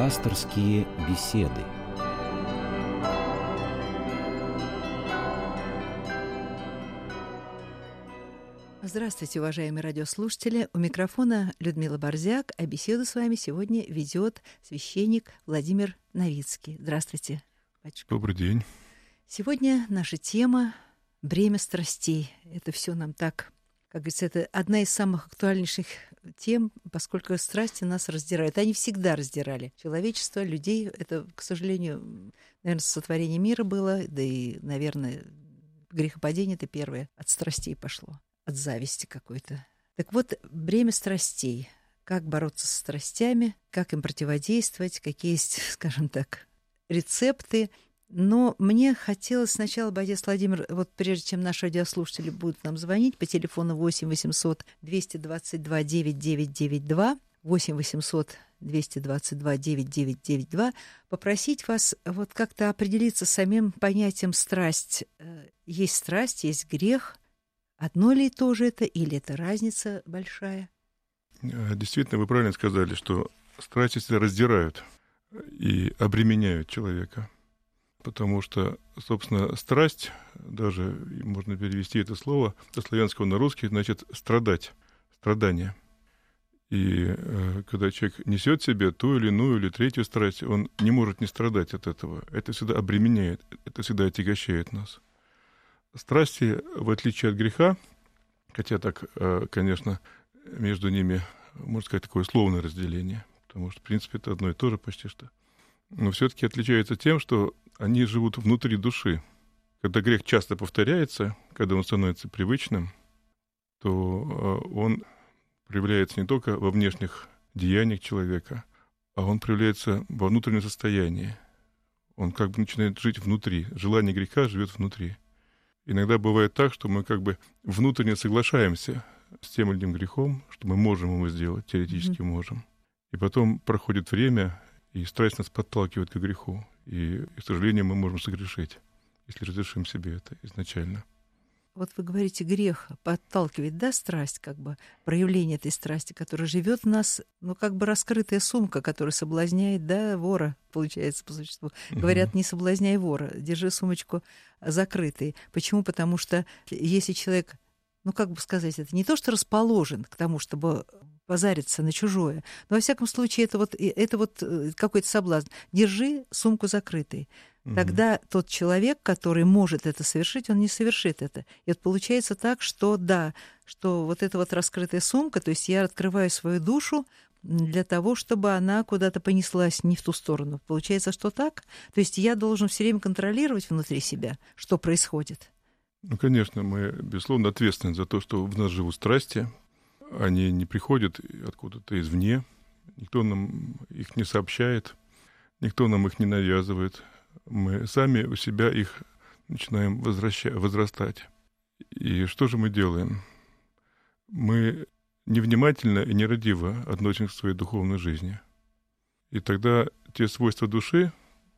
Пасторские беседы. Здравствуйте, уважаемые радиослушатели. У микрофона Людмила Борзяк, а беседу с вами сегодня ведет священник Владимир Новицкий. Здравствуйте, батюшка. Добрый день. Сегодня наша тема «Бремя страстей». Это все нам так, как говорится, это одна из самых актуальнейших тем, поскольку страсти нас раздирают. Они всегда раздирали человечество, людей. Это, к сожалению, наверное, сотворение мира было, да и, наверное, грехопадение это первое от страстей пошло, от зависти какой-то. Так вот, бремя страстей. Как бороться с страстями, как им противодействовать, какие есть, скажем так, рецепты но мне хотелось сначала, Борис Владимир, вот прежде чем наши радиослушатели будут нам звонить по телефону 8 800 222 9992, 8 800 222 9992, попросить вас вот как-то определиться самим понятием страсть. Э, есть страсть, есть грех. Одно ли то же это, или это разница большая? Э, действительно, вы правильно сказали, что страсти раздирают и обременяют человека потому что, собственно, страсть, даже можно перевести это слово со славянского на русский, значит страдать, страдание. И э, когда человек несет себе ту или иную или третью страсть, он не может не страдать от этого. Это всегда обременяет, это всегда отягощает нас. Страсти, в отличие от греха, хотя так, э, конечно, между ними, можно сказать, такое словное разделение, потому что, в принципе, это одно и то же почти что, но все-таки отличается тем, что они живут внутри души. Когда грех часто повторяется, когда он становится привычным, то э, он проявляется не только во внешних деяниях человека, а он проявляется во внутреннем состоянии. Он как бы начинает жить внутри. Желание греха живет внутри. Иногда бывает так, что мы как бы внутренне соглашаемся с тем или иным грехом, что мы можем его сделать, теоретически mm-hmm. можем. И потом проходит время, и страсть нас подталкивает к греху. И, к сожалению, мы можем согрешить, если разрешим себе это изначально. Вот вы говорите, грех подталкивает, да, страсть, как бы проявление этой страсти, которая живет в нас, ну, как бы раскрытая сумка, которая соблазняет, да, вора, получается, по существу. Говорят, не соблазняй вора, держи сумочку закрытой. Почему? Потому что если человек, ну, как бы сказать, это не то, что расположен к тому, чтобы позариться на чужое. Но, во всяком случае, это вот, это вот э, какой-то соблазн. Держи сумку закрытой. Угу. Тогда тот человек, который может это совершить, он не совершит это. И вот получается так, что да, что вот эта вот раскрытая сумка, то есть я открываю свою душу для того, чтобы она куда-то понеслась не в ту сторону. Получается, что так? То есть я должен все время контролировать внутри себя, что происходит. Ну, конечно, мы, безусловно, ответственны за то, что в нас живут страсти, они не приходят откуда-то извне, никто нам их не сообщает, никто нам их не навязывает. Мы сами у себя их начинаем возрастать. И что же мы делаем? Мы невнимательно и нерадиво относимся к своей духовной жизни. И тогда те свойства души,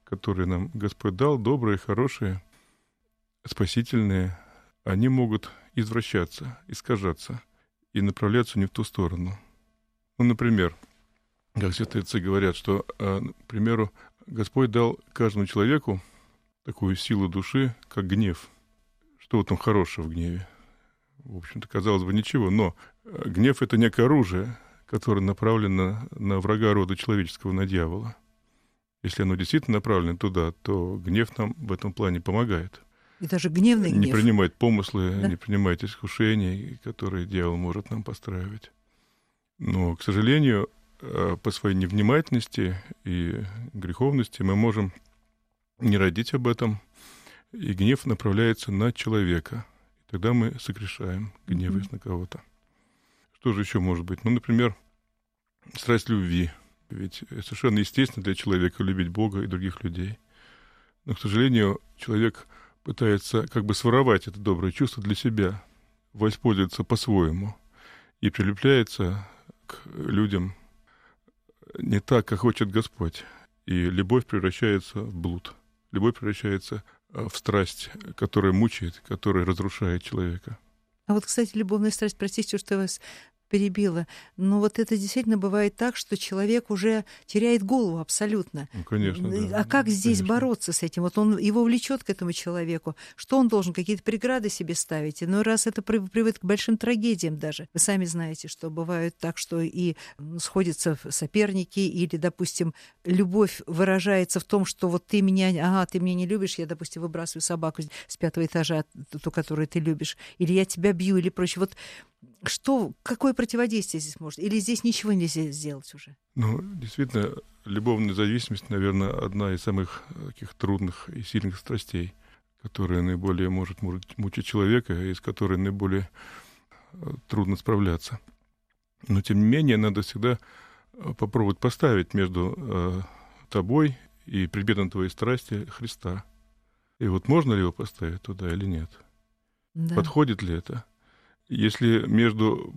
которые нам Господь дал, добрые, хорошие, спасительные, они могут извращаться, искажаться – и направляться не в ту сторону. Ну, например, как святые отцы говорят, что, э, к примеру, Господь дал каждому человеку такую силу души, как гнев. Что вот там хорошего в гневе? В общем-то, казалось бы, ничего, но э, гнев — это некое оружие, которое направлено на врага рода человеческого, на дьявола. Если оно действительно направлено туда, то гнев нам в этом плане помогает — и даже гневный гнев. Не принимать помыслы, да? не принимать искушений, которые дьявол может нам постраивать. Но, к сожалению, э, по своей невнимательности и греховности мы можем не родить об этом, и гнев направляется на человека. И тогда мы согрешаем, гневаясь mm-hmm. на кого-то. Что же еще может быть? Ну, например, страсть любви. Ведь совершенно естественно для человека любить Бога и других людей. Но, к сожалению, человек пытается как бы своровать это доброе чувство для себя, воспользоваться по-своему и прилепляется к людям не так, как хочет Господь. И любовь превращается в блуд. Любовь превращается э, в страсть, которая мучает, которая разрушает человека. А вот, кстати, любовная страсть, простите, что я вас перебила. Но вот это действительно бывает так, что человек уже теряет голову абсолютно. Ну, конечно, да. А как здесь Конечно. бороться с этим? Вот он его влечет к этому человеку. Что он должен? Какие-то преграды себе ставить? Но раз это при- приводит к большим трагедиям даже. Вы сами знаете, что бывает так, что и сходятся соперники, или, допустим, любовь выражается в том, что вот ты меня, ага, ты меня не любишь, я, допустим, выбрасываю собаку с пятого этажа, ту, которую ты любишь, или я тебя бью, или прочее. Вот что, какое противодействие здесь может? Или здесь ничего нельзя сделать уже? Ну, действительно, любовная зависимость, наверное, одна из самых э, таких трудных и сильных страстей, которая наиболее может му- мучить человека, и с которой наиболее э, трудно справляться. Но, тем не менее, надо всегда э, попробовать поставить между э, тобой и предметом твоей страсти Христа. И вот можно ли его поставить туда или нет? Да. Подходит ли это? Если между,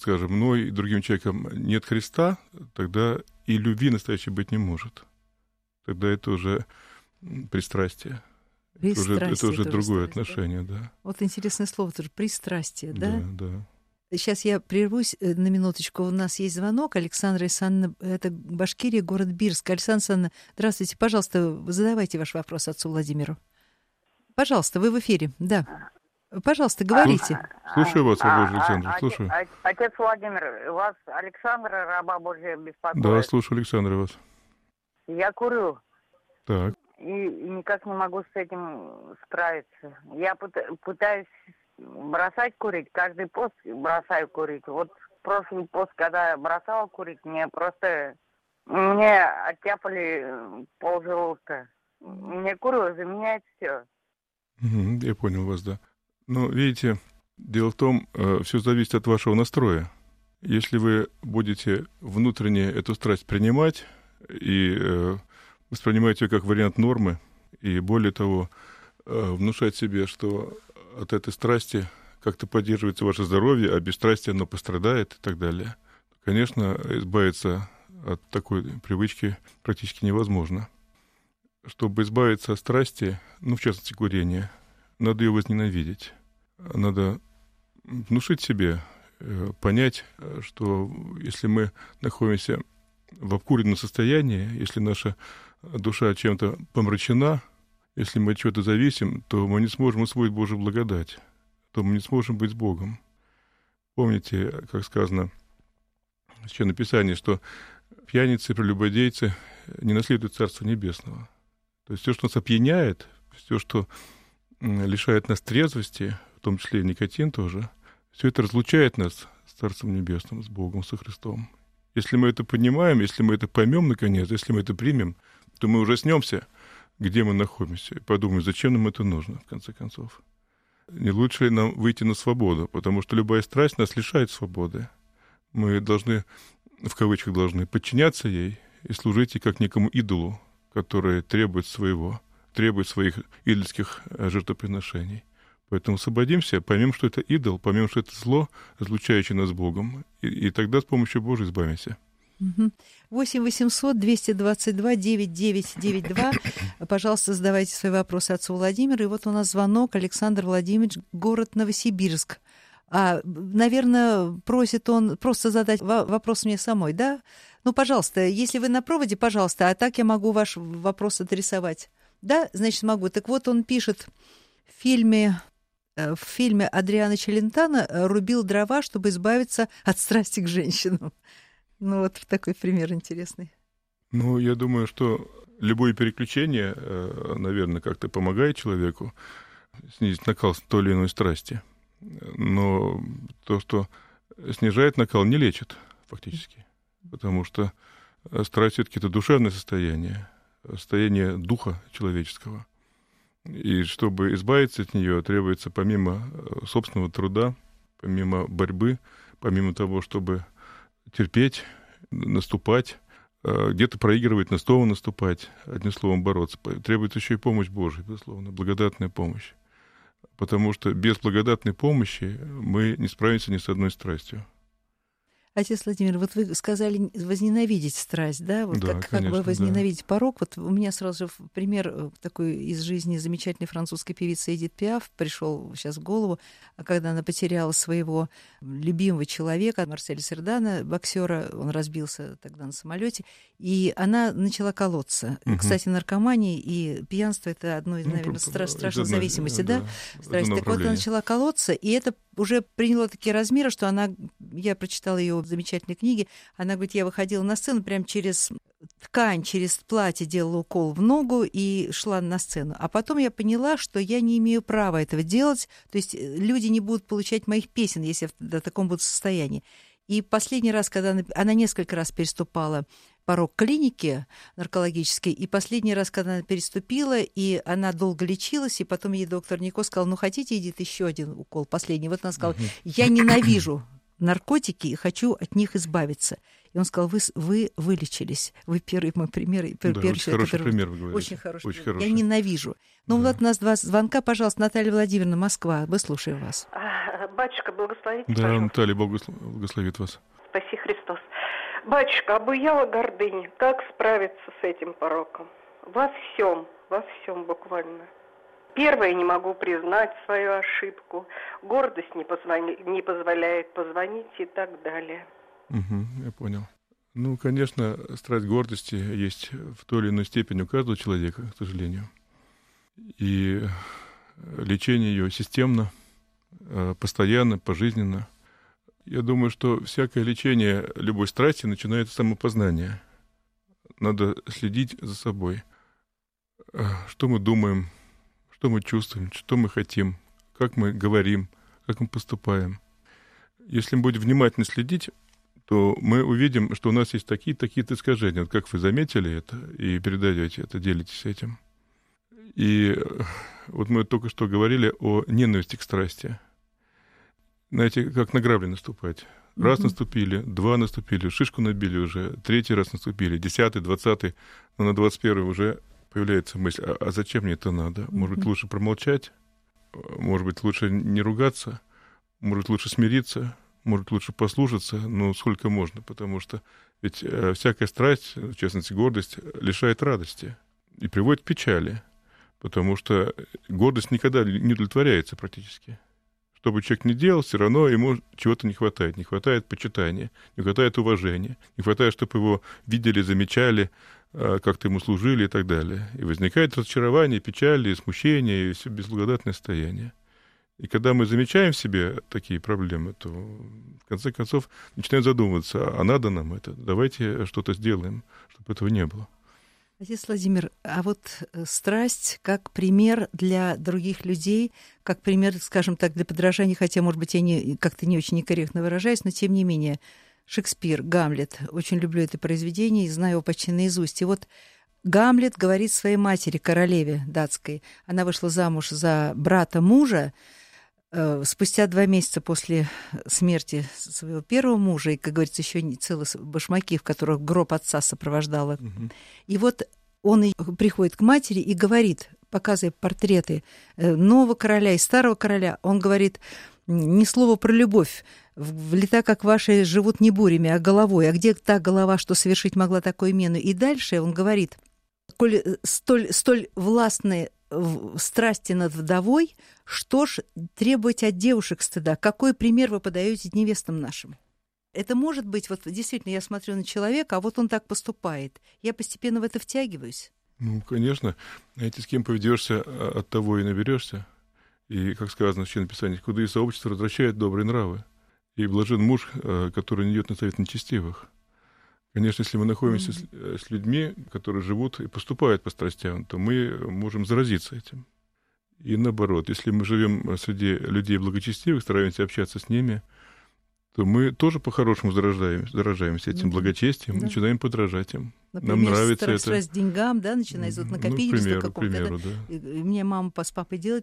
скажем, мной и другим человеком нет Христа, тогда и любви настоящей быть не может. Тогда это уже м, пристрастие. Это уже, это Пристрастие уже другое да? отношение, да. Вот интересное слово тоже пристрастие, да? Да, да. Сейчас я прервусь э, на минуточку. У нас есть звонок. Александра Исановна, это Башкирия, город Бирск. Александра Исановна, здравствуйте. Пожалуйста, задавайте ваш вопрос отцу Владимиру. Пожалуйста, вы в эфире. Да. Пожалуйста, говорите. Слушаю вас, А, Ольга Александровна, а, слушаю. оте- Отец Владимир, вас Александра, раба Божия, беспокоит. Да, слушаю, Александр, вас. Я курю Так. и, и никак не могу с этим справиться. Я пыта- пытаюсь бросать курить, каждый пост бросаю курить. Вот прошлый пост, когда я бросала курить, мне просто... Мне оттяпали э, полжелудка. Мне курю, заменяет все. Я понял вас, да. Но видите, дело в том, все зависит от вашего настроя. Если вы будете внутренне эту страсть принимать и э, воспринимать ее как вариант нормы, и более того, э, внушать себе, что от этой страсти как-то поддерживается ваше здоровье, а без страсти оно пострадает и так далее, конечно, избавиться от такой привычки практически невозможно. Чтобы избавиться от страсти, ну, в частности, курения, надо ее возненавидеть. Надо внушить себе, э, понять, что если мы находимся в обкуренном состоянии, если наша душа чем-то помрачена, если мы от чего-то зависим, то мы не сможем усвоить Божью благодать, то мы не сможем быть с Богом. Помните, как сказано в Священном Писании, что пьяницы, прелюбодейцы не наследуют Царство Небесного. То есть все, что нас опьяняет, все, что лишает нас трезвости, в том числе и никотин тоже, все это разлучает нас с Царством Небесным, с Богом, со Христом. Если мы это понимаем, если мы это поймем наконец, если мы это примем, то мы ужаснемся, где мы находимся, и подумаем, зачем нам это нужно, в конце концов. Не лучше ли нам выйти на свободу, потому что любая страсть нас лишает свободы. Мы должны, в кавычках, должны подчиняться ей и служить ей как некому идолу, который требует своего, требует своих идольских э, жертвоприношений. Поэтому освободимся, поймем, что это идол, поймем, что это зло, разлучающее нас Богом, и, и тогда с помощью Божьей избавимся. Мгм. 8 800 222 9992. Пожалуйста, задавайте свои вопросы отцу Владимиру. И вот у нас звонок. Александр Владимирович, город Новосибирск. А, наверное, просит он просто задать во- вопрос мне самой, да? Ну, пожалуйста, если вы на проводе, пожалуйста, а так я могу ваш вопрос адресовать. Да, значит, могу. Так вот, он пишет в фильме э, в фильме Адриана Челентана э, рубил дрова, чтобы избавиться от страсти к женщинам. Ну, вот такой пример интересный. Ну, я думаю, что любое переключение, э, наверное, как-то помогает человеку снизить накал той или иной страсти. Но то, что снижает накал, не лечит фактически. Потому что страсть все-таки это душевное состояние, состояние духа человеческого. И чтобы избавиться от нее, требуется помимо э, собственного труда, помимо борьбы, помимо того, чтобы терпеть, наступать, э, где-то проигрывать, но снова наступать, одним словом бороться. Требуется еще и помощь Божья, безусловно, благодатная помощь. Потому что без благодатной помощи мы не справимся ни с одной страстью. Отец Владимир, вот вы сказали возненавидеть страсть, да? Вот Да, как, как конечно, бы да. возненавидеть порог. Вот у меня сразу же пример э, такой из жизни замечательной французской певицы Эдит Пиаф пришел сейчас в голову, а когда она потеряла своего любимого человека, Марселя Сердана, боксера, он разбился тогда на самолете, и она начала колоться. Мгм. Кстати, наркомания и пьянство это одно из, Ну, наверное, стра- страшных зависимостей, да? это страсть. Так вот, она начала колоться, и это уже приняло такие размеры, что она, я прочитала ее замечательной книге, она говорит, я выходила на сцену прям через ткань, через платье делала укол в ногу и шла на сцену. А потом я поняла, что я не имею права этого делать, то есть э, люди не будут получать моих песен, если я в таком буду состоянии. И последний раз, когда она, она несколько раз переступала порог клиники наркологической, и последний раз, когда она переступила, и она долго лечилась, и потом ей доктор Нико сказал, ну хотите, Эдит, еще один укол, последний. Вот она сказала, я ненавижу наркотики и хочу от них избавиться. И он сказал, вы, с- вы вылечились. Вы первый мой пример. и пер- Да, первый очень человек, хороший который- пример вы говорите. Очень хороший. Очень пример. хороший. Я ненавижу. Ну Да. вот у нас два звонка, пожалуйста, Наталья Владимировна, Москва. Мы слушаем вас. А, Батюшка, благословите, Да, пожалуйста. Наталья, благословит вас. Спаси Христос. Батюшка, обуяла гордыня. Как справиться с этим пороком? Во всем, во всем буквально. Первое, не могу признать свою ошибку. Гордость не, позвони- не позволяет позвонить и так далее. Мгм, я понял. Ну, конечно, страсть гордости есть в той или иной степени у каждого человека, к сожалению. И лечение ее системно, э, постоянно, пожизненно. Я думаю, что всякое лечение любой страсти начинается с самопознания. Надо следить за собой. Э, Что мы думаем, что мы чувствуем, что мы хотим, как мы говорим, как мы поступаем. Если мы будем внимательно следить, то мы увидим, что у нас есть такие-такие искажения. Вот как вы заметили это и передаете это, делитесь этим. И э, вот мы только что говорили о ненависти к страсти. Знаете, как на грабли наступать. Раз Мгм. наступили, два наступили, шишку набили уже, третий раз наступили, десятый, двадцатый, но на двадцать первый уже появляется мысль, а, а зачем мне это надо? Может быть, лучше промолчать? Может быть, лучше не ругаться? Может, лучше смириться? Может, лучше послушаться? Ну, сколько можно, потому что ведь э, всякая страсть, в частности, гордость, лишает радости и приводит к печали, потому что гордость никогда не удовлетворяется практически. Что бы человек ни делал, все равно ему чего-то не хватает. Не хватает почитания, не хватает уважения, не хватает, чтобы его видели, замечали, как-то ему служили и так далее. И возникает разочарование, печаль, и смущение, и все безблагодатное состояние. И когда мы замечаем в себе такие проблемы, то в конце концов начинаем задумываться, а надо нам это? Давайте что-то сделаем, чтобы этого не было. Отец Владимир, а вот э, страсть как пример для других людей, как пример, скажем так, для подражания, хотя, может быть, я не, как-то не очень некорректно выражаюсь, но тем не менее, Шекспир, Гамлет, очень люблю это произведение и знаю его почти наизусть. И вот Гамлет говорит своей матери, королеве датской, она вышла замуж за брата мужа, э, спустя два месяца после смерти своего первого мужа, и, как говорится, еще не целые башмаки, в которых гроб отца сопровождала. И вот он приходит к матери и говорит, показывая портреты э, нового короля и старого короля, он говорит ни слова про любовь. В лета, как ваши, живут не бурями, а головой. А где та голова, что совершить могла такую мену? И дальше он говорит, коль э, столь, столь властные страсти над вдовой, что ж требовать от девушек стыда? Какой пример вы подаете невестам нашим? Это может быть, вот действительно, я смотрю на человека, а вот он так поступает. Я постепенно в это втягиваюсь. Ну, конечно. Знаете, с кем поведешься, а, от того и наберешься. И, как сказано в Священном Писании, худые сообщества возвращают добрые нравы. И блажен муж, э, который не идет на совет нечестивых. Конечно, если мы находимся с, э, с людьми, которые живут и поступают по страстям, то мы можем заразиться этим. И наоборот, если мы живем среди людей благочестивых, стараемся общаться с ними, то мы тоже по-хорошему заражаем, заражаемся этим Ну да. благочестием, Да. начинаем подражать им. Например, Нам нравится стра- это. страсть деньгам, да, начинается вот Ну, накопительство к примеру, к какого-то. да. примеру, да. И- и Мне мама с папой делает